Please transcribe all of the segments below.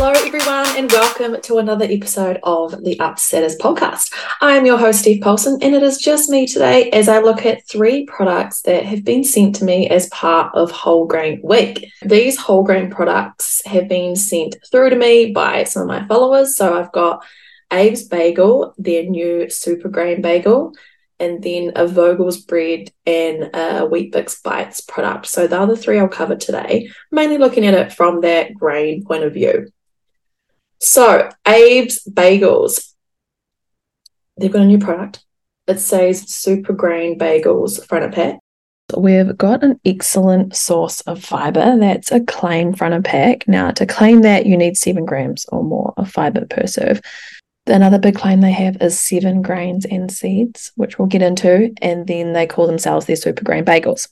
Hello, everyone, and welcome to another episode of the Upsetters podcast. I am your host, Steve Paulson, and it is just me today as I look at three products that have been sent to me as part of Whole Grain Week. These whole grain products have been sent through to me by some of my followers. So I've got Abe's Bagel, their new super grain bagel, and then a Vogel's bread and a Weet-Bix Bites product. So the other three I'll cover today, mainly looking at it from that grain point of view. So Abe's Bagels, they've got a new product. It says Super Grain Bagels front of pack. We've got an excellent source of fiber. That's a claim front of pack. Now, to claim that, you need seven grams or more of fiber per serve. Another big claim they have is seven grains and seeds, which we'll get into, and then they call themselves their super grain bagels.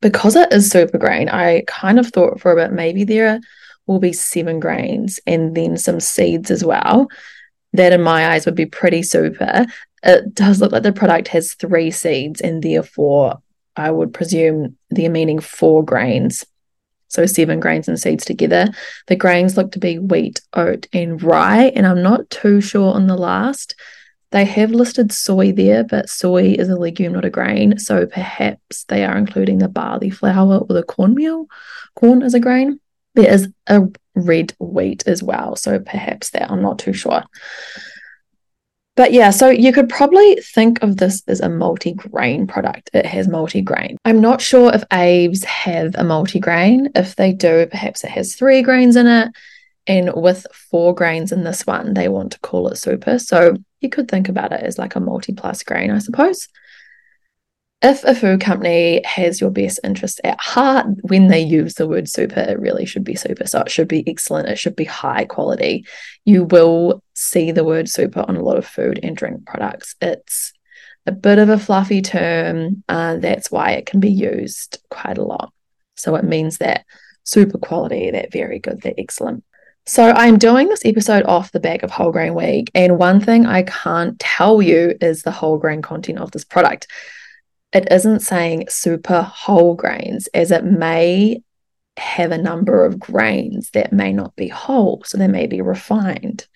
Because it is super grain, I kind of thought for a bit maybe there will be seven grains and then some seeds as well. That, in my eyes, would be pretty super. It does look like the product has three seeds, and therefore, I would presume they're meaning four grains so seven grains and seeds together. The grains look to be wheat, oat, and rye, and I'm not too sure on the last. They have listed soy there, but soy is a legume, not a grain. So perhaps they are including the barley flour or the cornmeal. Corn as a grain. There is a red wheat as well. So perhaps that, I'm not too sure. But yeah, so you could probably think of this as a multi-grain product. It has multi-grain. I'm not sure if Abe's have a multi-grain. If they do, perhaps it has three grains in it. And with four grains in this one, they want to call it super. So you could think about it as like a multi-plus grain, I suppose if a food company has your best interest at heart when they use the word super, it really should be super. So it should be excellent. It should be high quality. You will see the word super on a lot of food and drink products. It's a bit of a fluffy term. Uh, that's why it can be used quite a lot. So it means that super quality, that very good, that excellent. So I'm doing this episode off the back of Whole Grain Week. And one thing I can't tell you is the whole grain content of this product it isn't saying super whole grains, as it may have a number of grains that may not be whole, so they may be refined.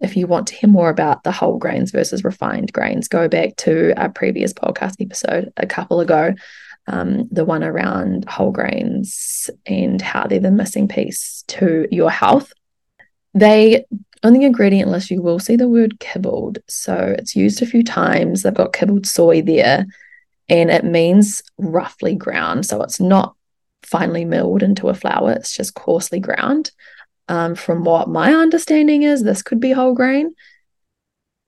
If you want to hear more about the whole grains versus refined grains, go back to our previous podcast episode a couple ago, um, the one around whole grains and how they're the missing piece to your health. They on the ingredient list, you will see the word kibbled. So it's used a few times. They've got kibbled soy there and it means roughly ground. So it's not finely milled into a flour, it's just coarsely ground. Um, from what my understanding is, this could be whole grain.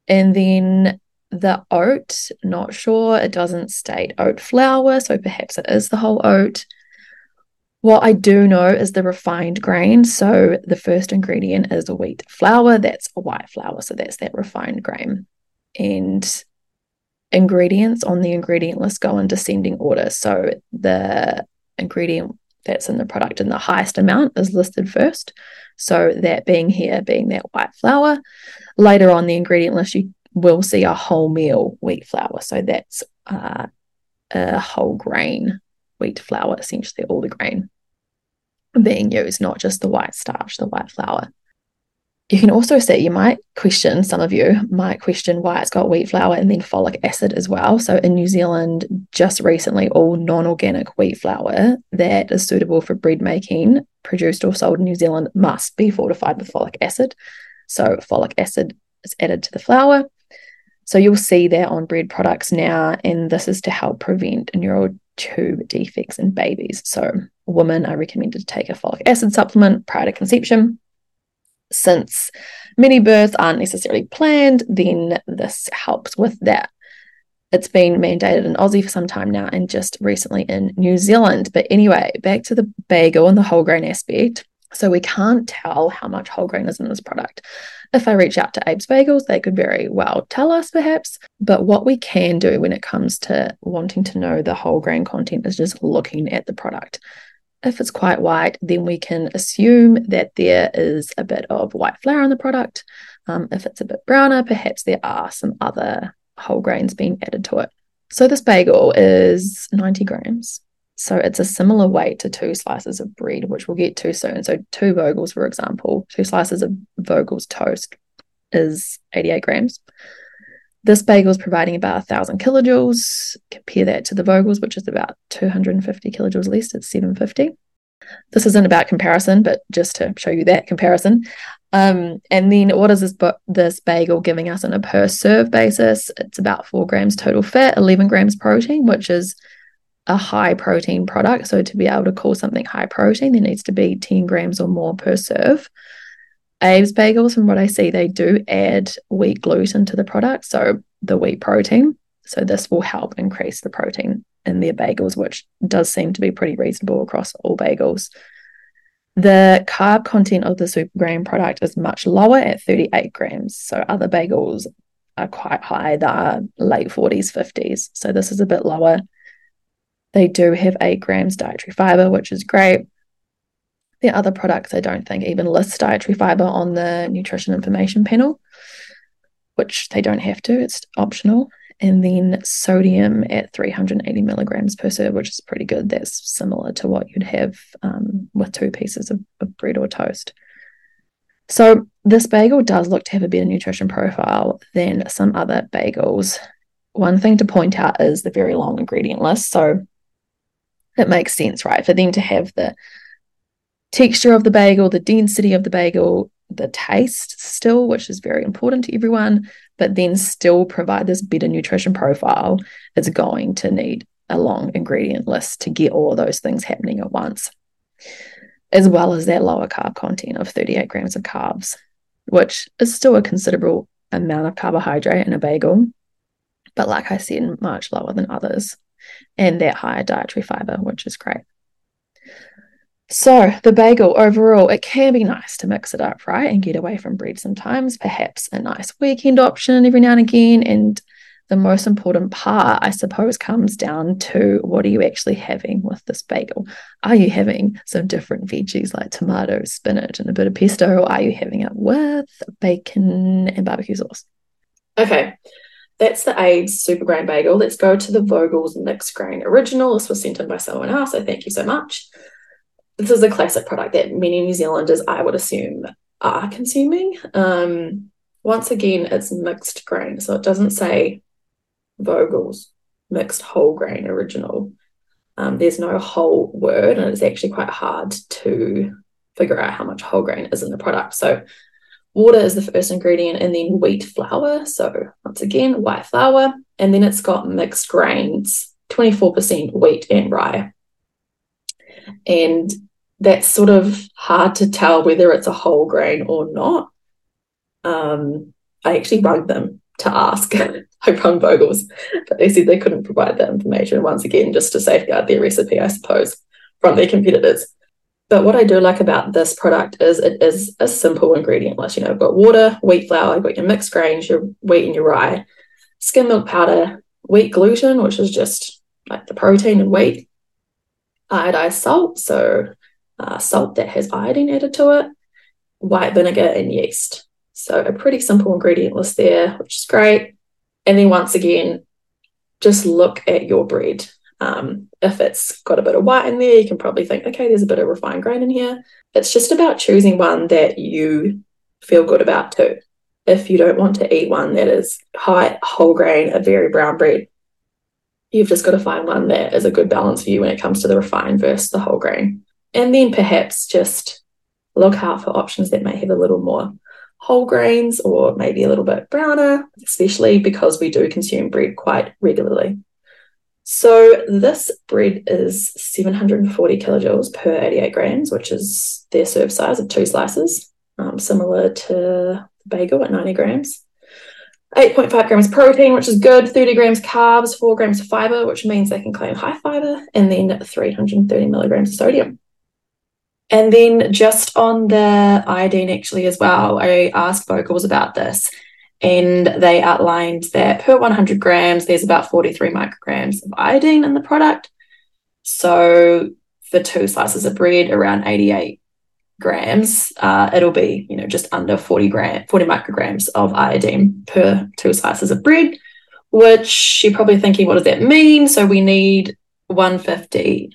And then the oat, not sure, it doesn't state oat flour, so perhaps it is the whole oat. What I do know is the refined grain. So the first ingredient is wheat flour, that's a white flour, so that's that refined grain. And ingredients on the ingredient list go in descending order. So the ingredient that's in the product in the highest amount is listed first. So that being here being that white flour. Later on the ingredient list, you will see a wholemeal wheat flour. So that's uh, a whole grain wheat flour, essentially all the grain being used, not just the white starch, the white flour. You can also see, you might question, some of you might question why it's got wheat flour and then folic acid as well. So in New Zealand, just recently, all non organic wheat flour that is suitable for bread making, produced or sold in New Zealand, must be fortified with folic acid. So folic acid is added to the flour. So you'll see that on bread products now, and this is to help prevent neural tube defects in babies. So women are recommended to take a folic acid supplement prior to conception since many births aren't necessarily planned, then this helps with that. It's been mandated in Aussie for some time now and just recently in New Zealand. But anyway, back to the bagel and the whole grain aspect. So we can't tell how much whole grain is in this product. If I reach out to Abe's Bagels, they could very well tell us perhaps. But what we can do when it comes to wanting to know the whole grain content is just looking at the product. If it's quite white, then we can assume that there is a bit of white flour in the product. Um, if it's a bit browner, perhaps there are some other whole grains being added to it. So this bagel is 90 grams. So it's a similar weight to two slices of bread, which we'll get to soon. So two Vogels, for example, two slices of Vogel's toast is 88 grams. This bagel is providing about 1,000 kilojoules. Compare that to the Vogels, which is about 250 kilojoules less, it's 750. This isn't about comparison, but just to show you that comparison. Um, and then what is this this bagel giving us on a per serve basis? It's about four grams total fat, 11 grams protein, which is a high protein product. So to be able to call something high protein, there needs to be 10 grams or more per serve. Abe's bagels, from what I see, they do add wheat gluten to the product, so the wheat protein. So this will help increase the protein in their bagels, which does seem to be pretty reasonable across all bagels. The carb content of the super grain product is much lower at 38 grams. So other bagels are quite high, they're late 40s, 50s. So this is a bit lower. They do have 8 grams dietary fiber, which is great. The other products, I don't think, even list dietary fiber on the nutrition information panel, which they don't have to, it's optional. And then sodium at 380 milligrams per serve, which is pretty good. That's similar to what you'd have um, with two pieces of, of bread or toast. So, this bagel does look to have a better nutrition profile than some other bagels. One thing to point out is the very long ingredient list. So, it makes sense, right? For them to have the texture of the bagel, the density of the bagel, the taste still, which is very important to everyone, but then still provide this better nutrition profile, it's going to need a long ingredient list to get all those things happening at once, as well as that lower carb content of 38 grams of carbs, which is still a considerable amount of carbohydrate in a bagel, but like I said, much lower than others, and that higher dietary fiber, which is great. So, the bagel overall, it can be nice to mix it up, right? And get away from bread sometimes, perhaps a nice weekend option every now and again. And the most important part, I suppose, comes down to what are you actually having with this bagel? Are you having some different veggies like tomato, spinach, and a bit of pesto, or are you having it with bacon and barbecue sauce? Okay, that's the Abe's super grain bagel. Let's go to the Vogel's mixed grain original. This was sent in by someone else, so thank you so much this is a classic product that many New Zealanders, I would assume, are consuming. Um, once again, it's mixed grain, so it doesn't say Vogel's mixed whole grain original. Um, there's no whole word, and it's actually quite hard to figure out how much whole grain is in the product. So, water is the first ingredient, and then wheat flour. So, once again, white flour, and then it's got mixed grains 24% wheat and rye. And that's sort of hard to tell whether it's a whole grain or not. Um, I actually rang them to ask. I Vogel's, but they said they couldn't provide that information once again, just to safeguard their recipe, I suppose, from their competitors. But what I do like about this product is it is a simple ingredient list. You know, I've got water, wheat flour, I've got your mixed grains, your wheat and your rye, skim milk powder, wheat gluten, which is just like the protein in wheat, iodized salt, so uh, salt that has iodine added to it, white vinegar, and yeast. So a pretty simple ingredient list there, which is great. And then once again, just look at your bread. Um, if it's got a bit of white in there, you can probably think, okay, there's a bit of refined grain in here. It's just about choosing one that you feel good about too. If you don't want to eat one that is high whole grain, a very brown bread, you've just got to find one that is a good balance for you when it comes to the refined versus the whole grain. And then perhaps just look out for options that may have a little more whole grains or maybe a little bit browner, especially because we do consume bread quite regularly. So this bread is 740 kilojoules per 88 grams, which is their serve size of two slices, um, similar to the bagel at 90 grams. 8.5 grams protein, which is good, 30 grams carbs, 4 grams fiber, which means they can claim high fiber, and then 330 milligrams of sodium. And then just on the iodine, actually, as well, I asked Vogels about this, and they outlined that per 100 grams, there's about 43 micrograms of iodine in the product. So for two slices of bread, around 88 grams, uh, it'll be you know just under 40 gram, 40 micrograms of iodine per two slices of bread. Which you're probably thinking, what does that mean? So we need 150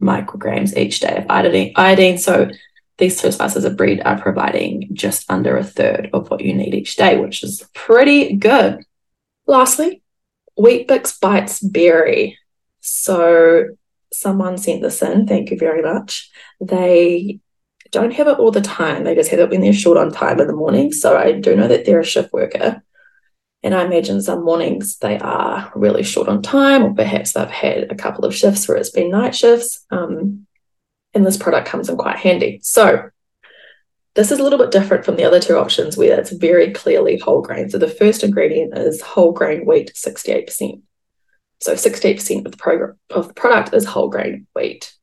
micrograms each day of iodine. iodine. So these two spices of bread are providing just under a third of what you need each day, which is pretty good. Lastly, Weet-Bix Bites Berry. So someone sent this in. Thank you very much. They don't have it all the time. They just have it when they're short on time in the morning. So I do know that they're a shift worker. And I imagine some mornings they are really short on time, or perhaps they've had a couple of shifts where it's been night shifts. Um, and this product comes in quite handy. So this is a little bit different from the other two options where it's very clearly whole grain. So the first ingredient is whole grain wheat, 68%. So 68% of the, of the product is whole grain wheat.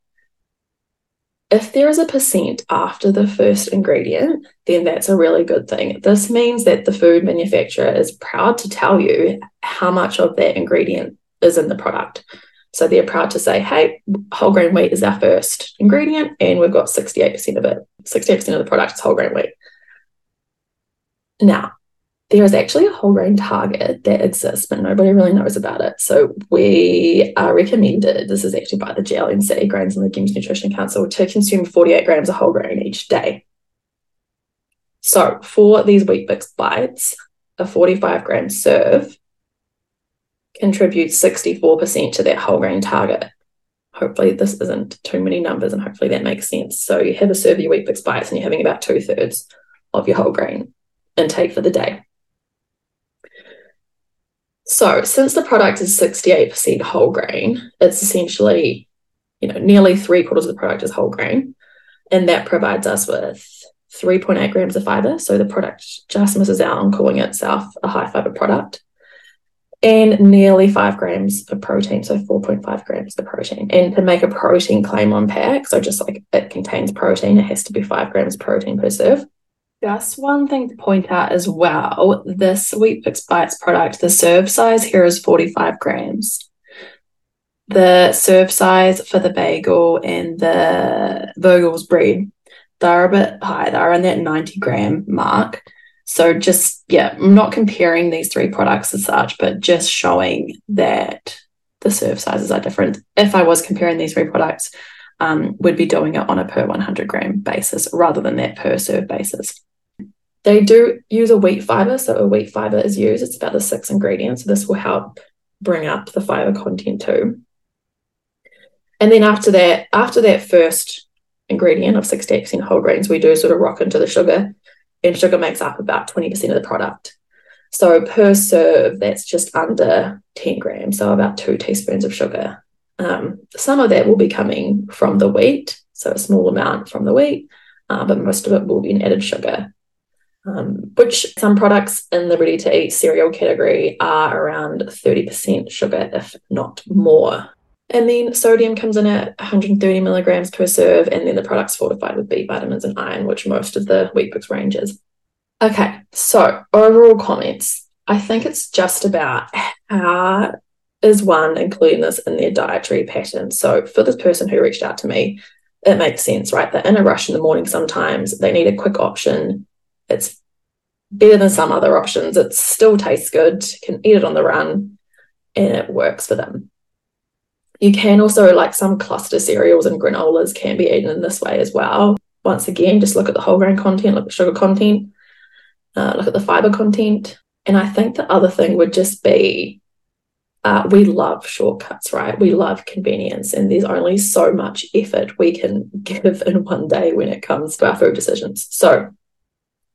If there is a percent after the first ingredient, then that's a really good thing. This means that the food manufacturer is proud to tell you how much of that ingredient is in the product. So they're proud to say, hey, whole grain wheat is our first ingredient, and we've got 68% of it. 68% of the product is whole grain wheat. Now, there is actually a whole grain target that exists, but nobody really knows about it. So we are recommended, this is actually by the GLNC, Grains and Legumes Nutrition Council, to consume 48 grams of whole grain each day. So for these Weet-Bix bites, a 45 gram serve contributes 64% to that whole grain target. Hopefully, this isn't too many numbers, and hopefully that makes sense. So you have a serve of your Weet-Bix bites, and you're having about two thirds of your whole grain intake for the day. So, since the product is 68% whole grain, it's essentially, you know, nearly three quarters of the product is whole grain. And that provides us with 3.8 grams of fiber. So the product just misses out on calling itself a high fiber product. And nearly five grams of protein, so 4.5 grams of protein. And to make a protein claim on pack, so just like it contains protein, it has to be five grams protein per serve. Just one thing to point out as well this Weet-Bix Bites product, the serve size here is 45 grams. The serve size for the bagel and the Vogel's bread, they're a bit high, they're in that 90 gram mark. So, just yeah, I'm not comparing these three products as such, but just showing that the serve sizes are different. If I was comparing these three products, um, we'd be doing it on a per 100 gram basis rather than that per serve basis. They do use a wheat fiber, so a wheat fiber is used. It's about the six ingredients. So this will help bring up the fiber content too. And then after that, after that first ingredient of 68% whole grains, we do sort of rock into the sugar, and sugar makes up about 20% of the product. So per serve, that's just under 10 grams, so about two teaspoons of sugar. Um, some of that will be coming from the wheat, so a small amount from the wheat, uh, but most of it will be an added sugar um, which some products in the ready to eat cereal category are around 30% sugar, if not more. And then sodium comes in at 130 milligrams per serve, and then the product's fortified with B vitamins and iron, which most of the Weet-Bix range is. Okay, so overall comments. I think it's just about how is one including this in their dietary pattern. So for this person who reached out to me, it makes sense, right? They're in a rush in the morning sometimes. They need a quick option it's better than some other options. It still tastes good, can eat it on the run, and it works for them. You can also, like some cluster cereals and granolas, can be eaten in this way as well. Once again, just look at the whole grain content, look at the sugar content, uh, look at the fiber content. And I think the other thing would just be uh, we love shortcuts, right? We love convenience, and there's only so much effort we can give in one day when it comes to our food decisions. So,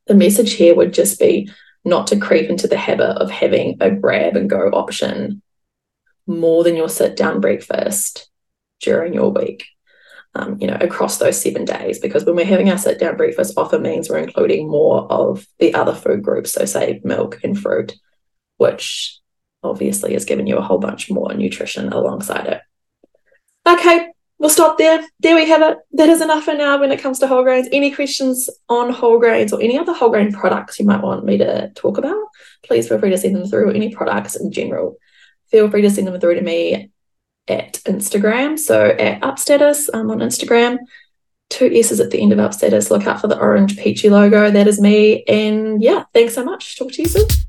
the message here would just be not to creep into the habit of having a grab and go option more than your sit down breakfast during your week. Um, you know, across those seven days, because when we're having our sit down breakfast, often means we're including more of the other food groups. So, say milk and fruit, which obviously is giving you a whole bunch more nutrition alongside it. Okay, we'll stop there. There we have it. That is enough for now when it comes to whole grains. Any questions on whole grains or any other whole grain products you might want me to talk about, please feel free to send them through. Any products in general, feel free to send them through to me at Instagram. So at Upstatus um, on Instagram. Two S's at the end of Upstatus. Look out for the orange peachy logo. That is me. And yeah, thanks so much. Talk to you soon.